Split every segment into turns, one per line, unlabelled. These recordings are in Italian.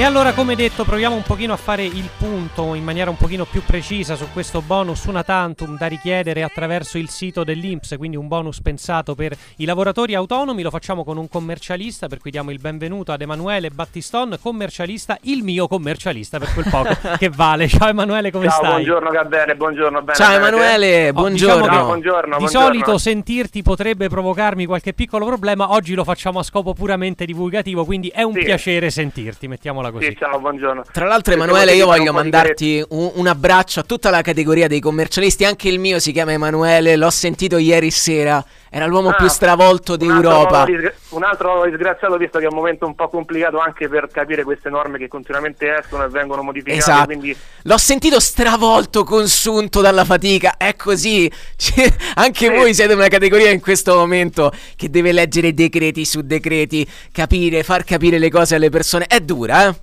E allora, come detto, proviamo un pochino a fare il punto in maniera un pochino più precisa su questo bonus una tantum da richiedere attraverso il sito dell'Inps, quindi un bonus pensato per i lavoratori autonomi. Lo facciamo con un commercialista, per cui diamo il benvenuto ad Emanuele Battiston, commercialista, il mio commercialista per quel poco che vale. Ciao Emanuele, come
Ciao,
stai?
buongiorno Gabriele, buongiorno. Bene,
Ciao
bene,
Emanuele,
Oh,
buongiorno.
diciamo
buongiorno,
Di
buongiorno.
solito sentirti potrebbe provocarmi qualche piccolo problema, oggi lo facciamo a scopo puramente divulgativo, quindi è un
Sì.
piacere sentirti, mettiamola così.
Sì, ciao, buongiorno.
Tra l'altro, Emanuele, io voglio mandarti un, un abbraccio a tutta la categoria dei commercialisti. Anche il mio si chiama Emanuele, l'ho sentito ieri sera. Era l'uomo
Ah,
più stravolto
un
d'Europa.
disgra- Un altro disgraziato, visto che è un momento un po' complicato anche per capire queste norme che continuamente escono e vengono modificate.
Esatto.
Quindi
L'ho sentito stravolto, consunto dalla fatica. È così. Cioè, anche
Sì.
voi siete una categoria in questo momento che deve leggere decreti su decreti, capire, far capire le cose alle persone. È dura, eh?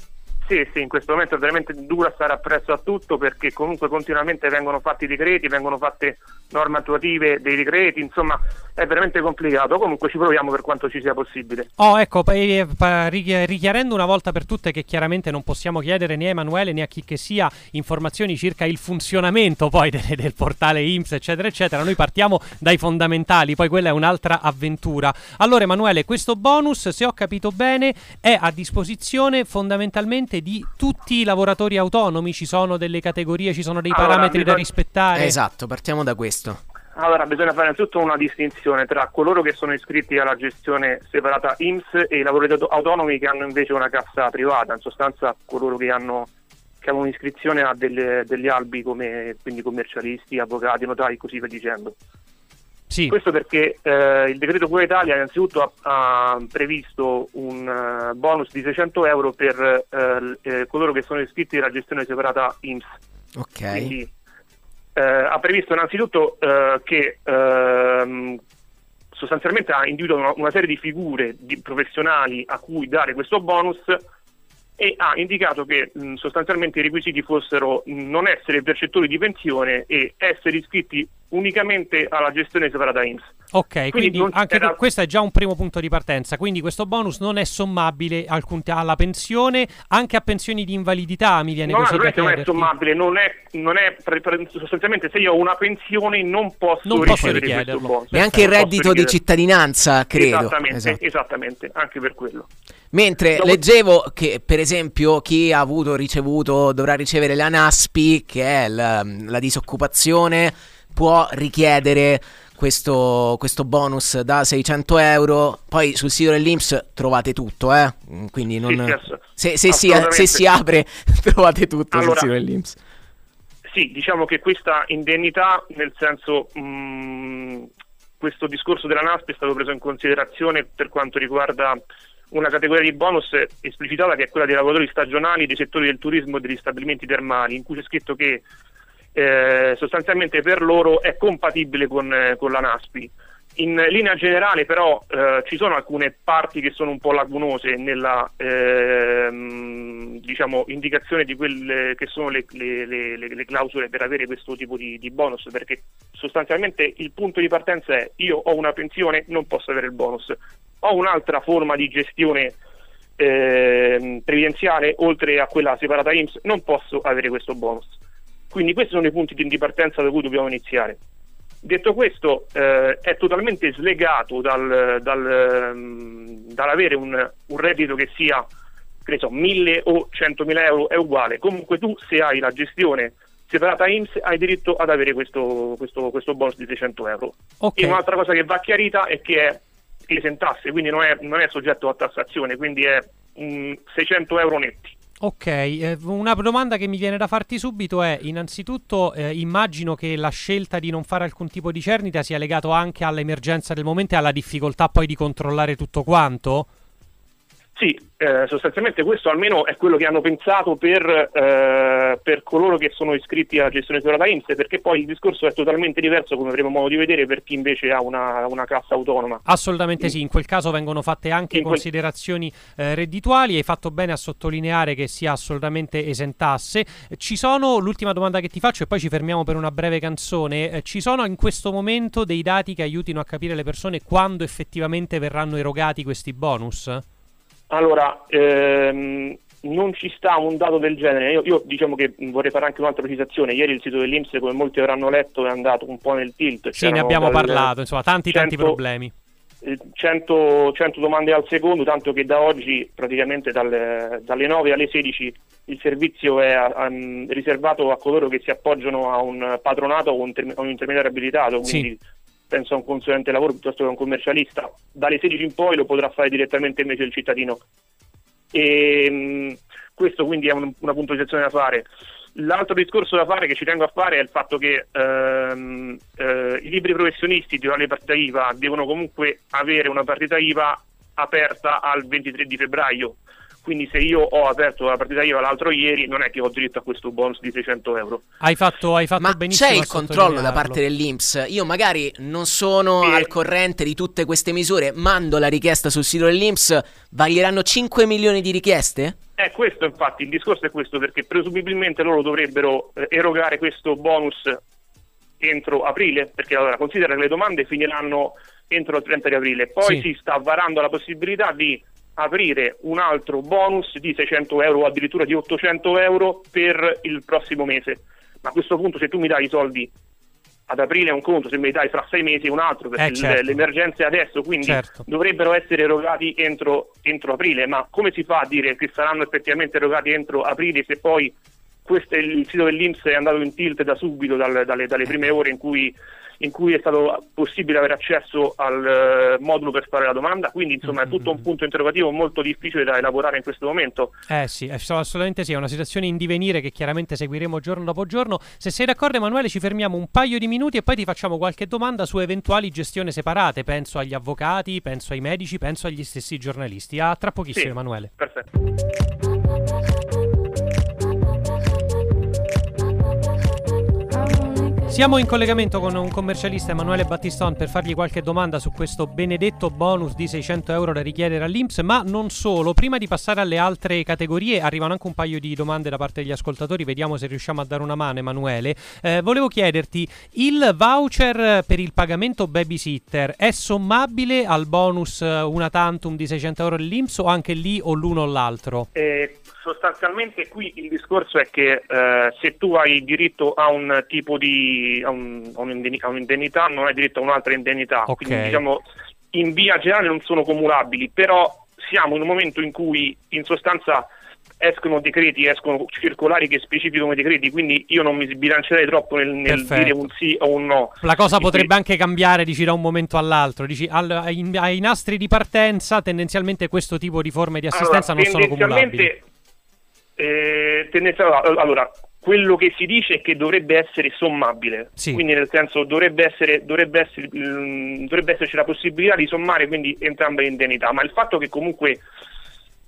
Sì, sì, in questo momento è veramente dura stare appresso a tutto perché comunque continuamente vengono fatti decreti, vengono fatte norme attuative dei decreti, insomma è veramente complicato. Comunque ci proviamo per quanto ci sia possibile.
Oh, ecco, eh, richiarendo una volta per tutte che chiaramente non possiamo chiedere né a Emanuele né a chi che sia informazioni circa il funzionamento poi de- del portale IMSS, eccetera, eccetera. Noi partiamo dai fondamentali, poi quella è un'altra avventura. Allora, Emanuele, questo bonus, se ho capito bene, è a disposizione fondamentalmente di tutti i lavoratori autonomi. Ci sono delle categorie, ci sono dei
Allora,
parametri da
bisogna-
rispettare.
Esatto, partiamo da questo.
Allora, bisogna fare innanzitutto una distinzione tra coloro che sono iscritti alla gestione separata IMSS e i lavoratori auto- autonomi che hanno invece una cassa privata, in sostanza coloro che hanno, che hanno un'iscrizione a delle- degli albi come quindi commercialisti, avvocati, notai e così via dicendo.
Sì.
Questo perché eh, il decreto Cura Italia innanzitutto ha, ha previsto un eh, bonus di 600 euro per l- eh, coloro che sono iscritti alla gestione separata IMSS.
Ok.
Quindi eh, ha previsto innanzitutto eh, che ehm, sostanzialmente ha individuato una, una serie di figure di professionali a cui dare questo bonus e ha indicato che mh, sostanzialmente i requisiti fossero mh, non essere percettori di pensione e essere iscritti unicamente alla gestione separata IMSS.
Ok, quindi,
non
anche
era-
que- questo è già un primo punto di partenza. Quindi questo bonus non è sommabile alcun alla pensione, anche a pensioni di invalidità mi viene
No,
così da
non è sommabile, non è, non è pre- pre- sostanzialmente se io ho una pensione non posso
Non posso richiederlo.
bonus.
Neanche il
Non posso
reddito di cittadinanza, credo.
Esattamente,
Esatto.
esattamente, anche per quello.
Mentre leggevo che, per esempio, chi ha avuto ricevuto dovrà ricevere la NASPI, che è la, la disoccupazione, può richiedere questo, questo bonus da 600 euro. Poi sul sito dell'Inps trovate tutto, eh? Mm, Quindi non.
Sì,
se, se si, se si apre, trovate tutto
Allora,
sul sito dell'Inps.
Sì, diciamo che questa indennità, nel senso, mh, questo discorso della NASP è stato preso in considerazione per quanto riguarda una categoria di bonus esplicitata che è quella dei lavoratori stagionali dei settori del turismo e degli stabilimenti termali, in cui c'è scritto che eh, sostanzialmente per loro è compatibile con, eh, con la NASPI. In linea generale però eh, ci sono alcune parti che sono un po' lacunose nella ehm, diciamo, indicazione di quelle che sono le, le- le- le- le clausole per avere questo tipo di, di bonus, perché sostanzialmente il punto di partenza è io ho una pensione, non posso avere il bonus, ho un'altra forma di gestione ehm, previdenziale oltre a quella separata IMSS, non posso avere questo bonus. Quindi questi sono i punti di partenza da cui dobbiamo iniziare. Detto questo, eh, è totalmente slegato dal, dal, ehm, dall'avere un, un reddito che sia, che so, 1000 o 100.000 euro, è uguale. Comunque tu, se hai la gestione separata IMSS, hai diritto ad avere questo, questo, questo bonus di 600 euro.
Ok.
E un'altra cosa che va chiarita è che è esentasse, quindi non è, non è soggetto a tassazione, quindi è mm, 600 euro netti.
Ok, eh, una domanda che mi viene da farti subito è, innanzitutto eh, immagino che la scelta di non fare alcun tipo di cernita sia legato anche all'emergenza del momento e alla difficoltà poi di controllare tutto quanto?
Sì, eh, sostanzialmente questo almeno è quello che hanno pensato per, eh, per coloro che sono iscritti alla gestione privata INPS, perché poi il discorso è totalmente diverso, come avremo modo di vedere, per chi invece ha una, una cassa autonoma.
Assolutamente sì, in quel caso vengono fatte anche in considerazioni eh, reddituali, hai fatto bene a sottolineare che sia assolutamente esentasse. Ci sono, l'ultima domanda che ti faccio e poi ci fermiamo per una breve canzone, eh, ci sono in questo momento dei dati che aiutino a capire le persone quando effettivamente verranno erogati questi bonus?
Allora, ehm, non ci sta un dato del genere. Io, io, diciamo che vorrei fare anche un'altra precisazione. Ieri il sito dell'Inps, come molti avranno letto, è andato un po' nel tilt.
Sì, ne abbiamo dal, parlato, insomma, tanti 100, tanti problemi.
100, 100, domande al secondo, tanto che da oggi, praticamente dalle, dalle 9 alle 16, il servizio è a, riservato a coloro che si appoggiano a un patronato o un, ter- un intermediario abilitato. Quindi sì penso a un consulente lavoro piuttosto che a un commercialista, dalle 16 in poi lo potrà fare direttamente invece il cittadino. E, mh, questo quindi è un, una puntualizzazione da fare. L'altro discorso da fare che ci tengo a fare è il fatto che ehm, eh, i libri professionisti di una partita IVA devono comunque avere una partita IVA aperta al 23 di febbraio quindi se io ho aperto la partita IVA l'altro ieri non è che ho diritto a questo bonus di 600 euro.
Hai fatto, hai fatto
Ma
benissimo.
c'è il controllo da parte dell'Inps. Io magari non sono e... al corrente di tutte queste misure, mando la richiesta sul sito dell'Inps, vaglieranno 5 milioni di richieste?
È questo infatti, il discorso è questo perché presumibilmente loro dovrebbero eh, erogare questo bonus entro aprile, perché allora considera che le domande finiranno entro il 30 di aprile, poi sì. si sta varando la possibilità di aprire un altro bonus di 600 euro o addirittura di 800 euro per il prossimo mese. Ma a questo punto se tu mi dai i soldi ad aprile un conto, se mi dai fra sei mesi un altro, perché eh, certo. l'emergenza è adesso, quindi certo. dovrebbero essere erogati entro, entro, aprile. Ma come si fa a dire che saranno effettivamente erogati entro aprile se poi questo è il sito dell'Inps è andato in tilt da subito, dal, dalle, dalle prime ore in cui in cui è stato possibile avere accesso al uh, modulo per fare la domanda, quindi insomma mm-hmm. è tutto un punto interrogativo molto difficile da elaborare in questo momento.
Eh sì, assolutamente sì, è una situazione in divenire che chiaramente seguiremo giorno dopo giorno. Se sei d'accordo Emanuele ci fermiamo un paio di minuti e poi ti facciamo qualche domanda su eventuali gestioni separate, penso agli avvocati, penso ai medici, penso agli stessi giornalisti. A tra pochissimo sì, Emanuele.
Perfetto.
Siamo in collegamento con un commercialista Emanuele Battiston per fargli qualche domanda su questo benedetto bonus di 600 euro da richiedere all'Inps, ma non solo. Prima di passare alle altre categorie, arrivano anche un paio di domande da parte degli ascoltatori, vediamo se riusciamo a dare una mano Emanuele. Eh, volevo chiederti, il voucher per il pagamento babysitter è sommabile al bonus eh, una tantum di 600 euro dell'Inps o anche lì o l'uno o l'altro?
Eh, sostanzialmente qui il discorso è che eh, se tu hai diritto a un tipo di a, un, a, un'indennità non hai diritto a un'altra indennità okay. quindi diciamo in via generale non sono cumulabili però siamo in un momento in cui in sostanza escono decreti, escono circolari che specificano i decreti, quindi io non mi sbilancerei troppo nel, nel dire un sì o un no.
La cosa potrebbe anche cambiare, dici, da un momento all'altro. Dici, al, ai, ai, nastri di partenza tendenzialmente questo tipo di forme di assistenza allora, non sono cumulabili.
Eh, allora, quello che si dice è che dovrebbe essere sommabile, sì. quindi nel senso dovrebbe, essere, dovrebbe, essere, mm, dovrebbe, esserci la possibilità di sommare quindi entrambe le indennità, ma il fatto che comunque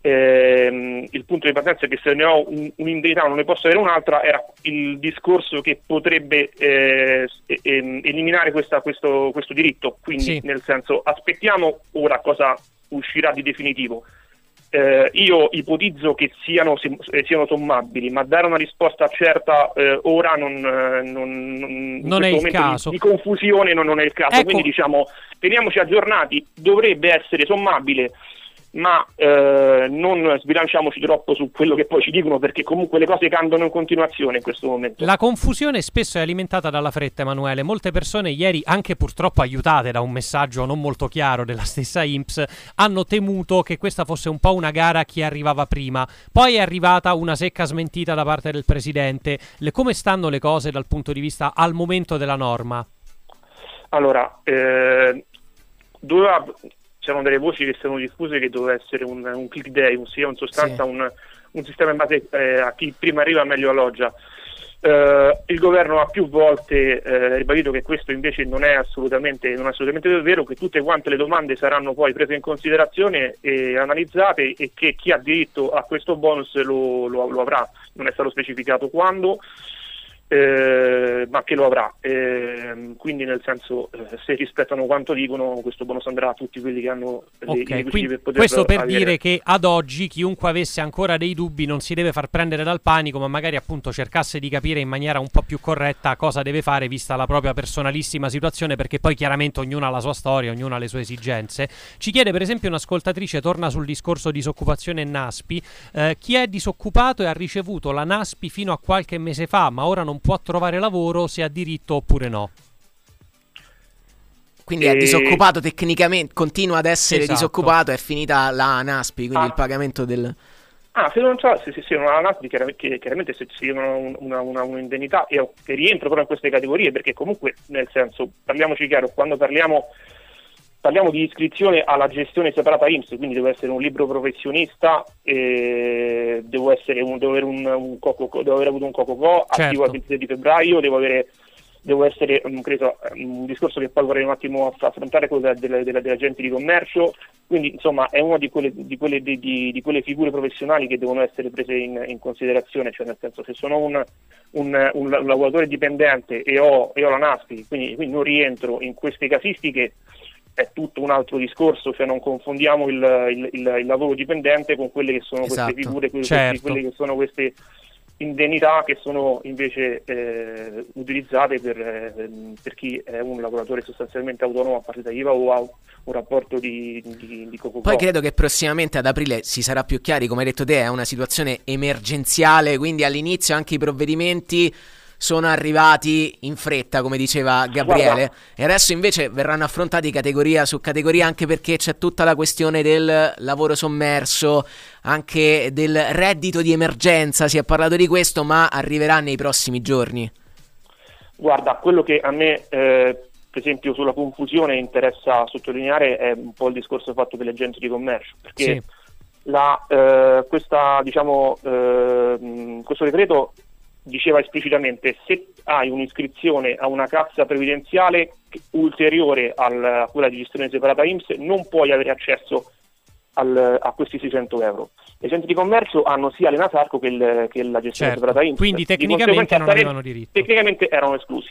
ehm, il punto di partenza è che se ne ho un, un'indennità non ne posso avere un'altra era il discorso che potrebbe eh, eliminare questa, questo, questo, diritto, quindi sì. nel senso aspettiamo ora cosa uscirà di definitivo eh, io ipotizzo che siano, eh, siano, sommabili, ma dare una risposta certa eh, ora non, eh, non, non,
non è il caso.
Di, di confusione non, non, è il caso. Ecco. Quindi diciamo, teniamoci aggiornati, dovrebbe essere sommabile ma eh, non sbilanciamoci troppo su quello che poi ci dicono perché comunque le cose cambiano in continuazione in questo momento.
La confusione spesso è alimentata dalla fretta, Emanuele. Molte persone ieri, anche purtroppo aiutate da un messaggio non molto chiaro della stessa IMPS, hanno temuto che questa fosse un po' una gara a chi arrivava prima. Poi è arrivata una secca smentita da parte del presidente. Le, come stanno le cose dal punto di vista al momento della norma?
Allora, eh, doveva c'erano delle voci che sono diffuse che doveva essere un, un click day, ossia in sostanza sì. un, un, sistema in base eh, a chi prima arriva meglio alloggia. Uh, il governo ha più volte uh, ribadito che questo invece non è, assolutamente, non è assolutamente vero, che tutte quante le domande saranno poi prese in considerazione e analizzate e che chi ha diritto a questo bonus lo, lo, lo avrà. Non è stato specificato quando, eh, ma che lo avrà. Eh, quindi, nel senso, eh, se rispettano quanto dicono, questo bonus andrà a tutti quelli che hanno
okay, dei quindi, per poter Questo per avere... dire che ad oggi chiunque avesse ancora dei dubbi non si deve far prendere dal panico, ma magari appunto cercasse di capire in maniera un po' più corretta cosa deve fare vista la propria personalissima situazione, perché poi chiaramente ognuno ha la sua storia, ognuno ha le sue esigenze. Ci chiede, per esempio, un'ascoltatrice, torna sul discorso disoccupazione e NASPI, eh, chi è disoccupato e ha ricevuto la NASPI fino a qualche mese fa, ma ora non può trovare lavoro se ha diritto oppure no.
Quindi e... è disoccupato tecnicamente, continua ad essere esatto. disoccupato, è finita la NASPI, quindi ah. il pagamento del...
Ah, se non c'è, se, se, se non ha la NASPI, chiaramente, chiaramente se una, una, un'indennità e, e rientro però in queste categorie, perché comunque, nel senso, parliamoci chiaro, quando parliamo parliamo di iscrizione alla gestione separata IMSS, quindi devo essere un libro professionista, devo, un, devo, avere un, un coco, devo, aver avuto un COCOCO certo. attivo al 26 di febbraio, devo, avere, devo essere um, credo, un discorso che poi vorrei un attimo affrontare, quello delle, delle agenti di commercio, quindi insomma è una di quelle, di, quelle, di, di quelle, figure professionali che devono essere prese in, in considerazione, cioè nel senso se sono un, un, un lavoratore dipendente e ho, e ho la NASPI, quindi, quindi non rientro in queste casistiche, è tutto un altro discorso, cioè non confondiamo il, il, il, il lavoro dipendente con quelle che sono esatto, queste figure, quelle, certo. quelle che sono queste indennità che sono invece eh, utilizzate per, eh, per, chi è un lavoratore sostanzialmente autonomo a partita IVA o ha un rapporto di, di, di coco
Poi credo che prossimamente ad aprile si sarà più chiari, come hai detto te, è una situazione emergenziale, quindi all'inizio anche i provvedimenti sono arrivati in fretta, come diceva Gabriele, Guarda. e adesso invece verranno affrontati categoria su categoria anche perché c'è tutta la questione del lavoro sommerso, anche del reddito di emergenza, si è parlato di questo, ma arriverà nei prossimi giorni.
Guarda, quello che a me eh, per esempio sulla confusione interessa sottolineare è un po' il discorso fatto delle agenti di commercio, perché sì. la, eh, questa, diciamo, eh, questo decreto diceva esplicitamente se hai un'iscrizione a una cassa previdenziale ulteriore al, a quella di gestione separata IMSS non puoi avere accesso al, a questi 600 euro. I centri di commercio hanno sia l'Enasarco che, il, che la gestione certo. separata IMSS.
Quindi tecnicamente non avevano diritto.
Tecnicamente erano esclusi.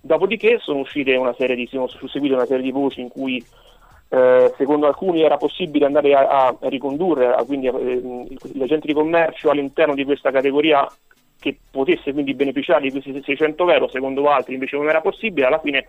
Dopodiché sono uscite una serie di, sono susseguite una serie di voci in cui eh, secondo alcuni era possibile andare a, a ricondurre a, quindi, eh, gli agenti di commercio all'interno di questa categoria che potesse quindi beneficiare di questi 600 euro, secondo altri invece non era possibile, alla fine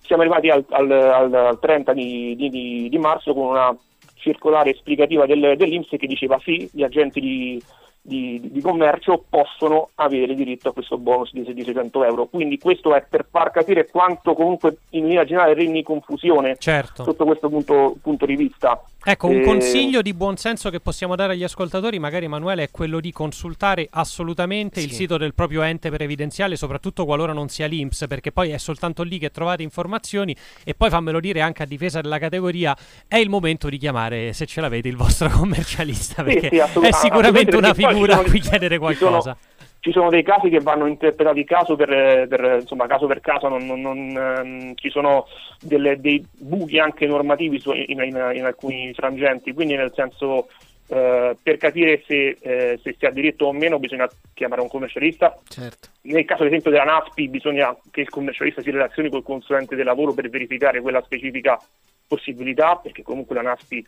siamo arrivati al, al, al 30 di, di, di, marzo con una circolare esplicativa del, dell'Inps che diceva sì, gli agenti di, di, di, commercio possono avere diritto a questo bonus di, di 600 euro. Quindi questo è per far capire quanto comunque in linea generale regni confusione
certo.
sotto questo punto, punto di vista.
Ecco, un eh... consiglio di buon senso che possiamo dare agli ascoltatori, magari Emanuele, è quello di consultare assolutamente sì. il sito del proprio ente previdenziale, soprattutto qualora non sia l'INPS, perché poi è soltanto lì che trovate informazioni e poi fammelo dire anche a difesa della categoria, è il momento di chiamare, se ce l'avete, il vostro commercialista, perché sì, sì, è sicuramente una figura figura a cui chiedere qualcosa.
Ci sono, ci sono, dei casi che vanno interpretati caso per, per, insomma, caso, per caso, non, non, non, ehm, ci sono delle, dei buchi anche normativi su, in, in, in, alcuni frangenti, quindi nel senso eh, per capire se, eh, se, si ha diritto o meno bisogna chiamare un commercialista.
Certo.
Nel caso ad esempio della NASPI bisogna che il commercialista si relazioni col consulente del lavoro per verificare quella specifica possibilità, perché comunque la NASPI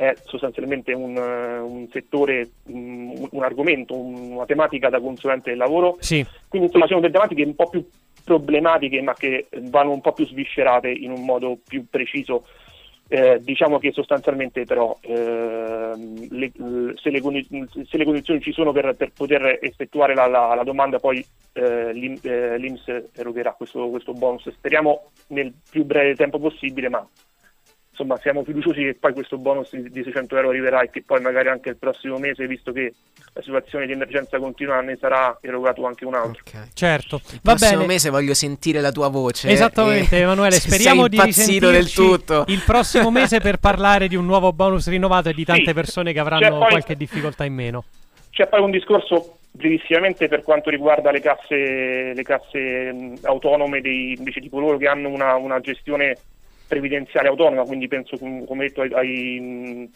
è sostanzialmente un, eh, un settore, un, un, argomento, una tematica da consulente del lavoro.
Sì.
Quindi insomma sono delle tematiche un po' più problematiche ma che vanno un po' più sviscerate in un modo più preciso. Eh, diciamo che sostanzialmente però eh, le, se, le, se, le, condizioni ci sono per, per poter effettuare la, la, la domanda poi eh, l'IMS eh, erogherà questo, questo bonus. Speriamo nel più breve tempo possibile ma insomma siamo fiduciosi che poi questo bonus di 600 euro arriverà e che poi magari anche il prossimo mese, visto che la situazione di emergenza continua, ne sarà erogato anche un altro. Okay.
Certo,
il Va prossimo bene. mese voglio sentire la tua voce.
Esattamente, e... Emanuele, speriamo di risentirci il prossimo mese per parlare di un nuovo bonus rinnovato e di tante sì. persone che avranno poi... qualche difficoltà in meno
C'è poi un discorso brevissimamente per quanto riguarda le casse, le casse mh, autonome dei, invece di coloro che hanno una, una gestione previdenziale autonoma, quindi penso come detto ai, ai,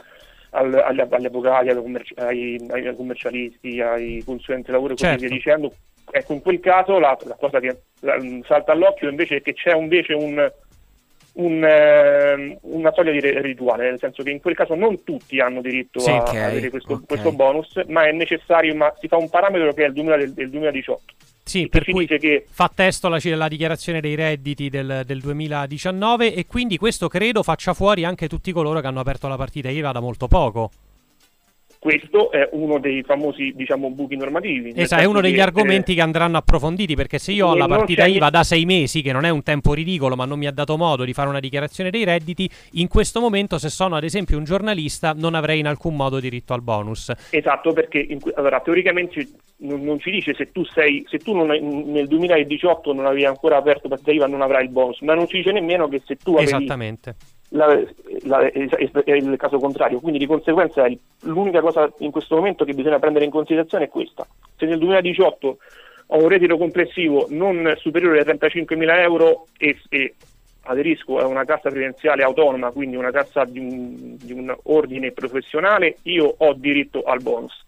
agli, avvocati, ai, ai, commercialisti, ai consulenti lavoro e certo. così via dicendo. Ecco, in quel caso la, la cosa che la, salta all'occhio invece è che c'è invece un, un, eh, una soglia di rituale, nel senso che in quel caso non tutti hanno diritto sì, a okay, avere questo, okay. questo, bonus, ma è necessario, ma si fa un parametro che è il 2000 del, del 2018.
Sì, per cui che... fa testo la, la, dichiarazione dei redditi del, del, 2019 e quindi questo credo faccia fuori anche tutti coloro che hanno aperto la partita IVA da molto poco.
Questo è uno dei famosi diciamo, buchi normativi.
Esatto, è uno degli che, argomenti eh, che andranno approfonditi perché se io ho la partita IVA da sei mesi, che non è un tempo ridicolo, ma non mi ha dato modo di fare una dichiarazione dei redditi, in questo momento, se sono ad esempio un giornalista, non avrei in alcun modo diritto al bonus.
Esatto, perché in, allora, teoricamente non, non, ci dice se tu, sei, se tu non, nel 2018 non avevi ancora aperto partita IVA non avrai il bonus, ma non ci dice nemmeno che se tu avevi
Esattamente
la, la, è il caso contrario, quindi di conseguenza l'unica cosa in questo momento che bisogna prendere in considerazione è questa. Se nel 2018 ho un reddito complessivo non superiore ai 35.000 euro e, e aderisco a una cassa previdenziale autonoma, quindi una cassa di un, di un ordine professionale, io ho diritto al bonus.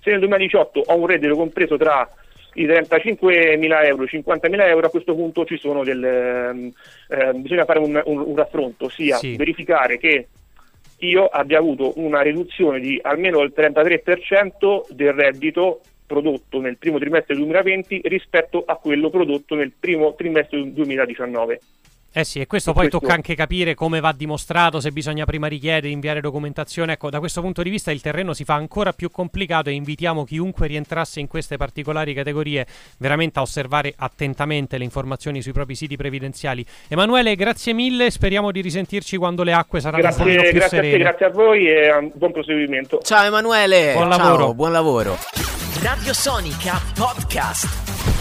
Se nel 2018 ho un reddito compreso tra i 35.000 euro, 50.000 euro, a questo punto ci sono del, eh, bisogna fare un, un, un raffronto, ossia sì. verificare che io abbia avuto una riduzione di almeno il 33% del reddito prodotto nel primo trimestre del 2020 rispetto a quello prodotto nel primo trimestre del 2019.
Eh sì, e questo e poi questo... tocca anche capire come va dimostrato, se bisogna prima richiedere, inviare documentazione. Ecco, da questo punto di vista il terreno si fa ancora più complicato e invitiamo chiunque rientrasse in queste particolari categorie veramente a osservare attentamente le informazioni sui propri siti previdenziali. Emanuele, grazie mille, speriamo di risentirci quando le acque saranno grazie, un più
grazie
serene.
A te, grazie a voi e buon proseguimento.
Ciao Emanuele,
buon
Ciao,
lavoro.
Buon lavoro. Radio Sonica Podcast.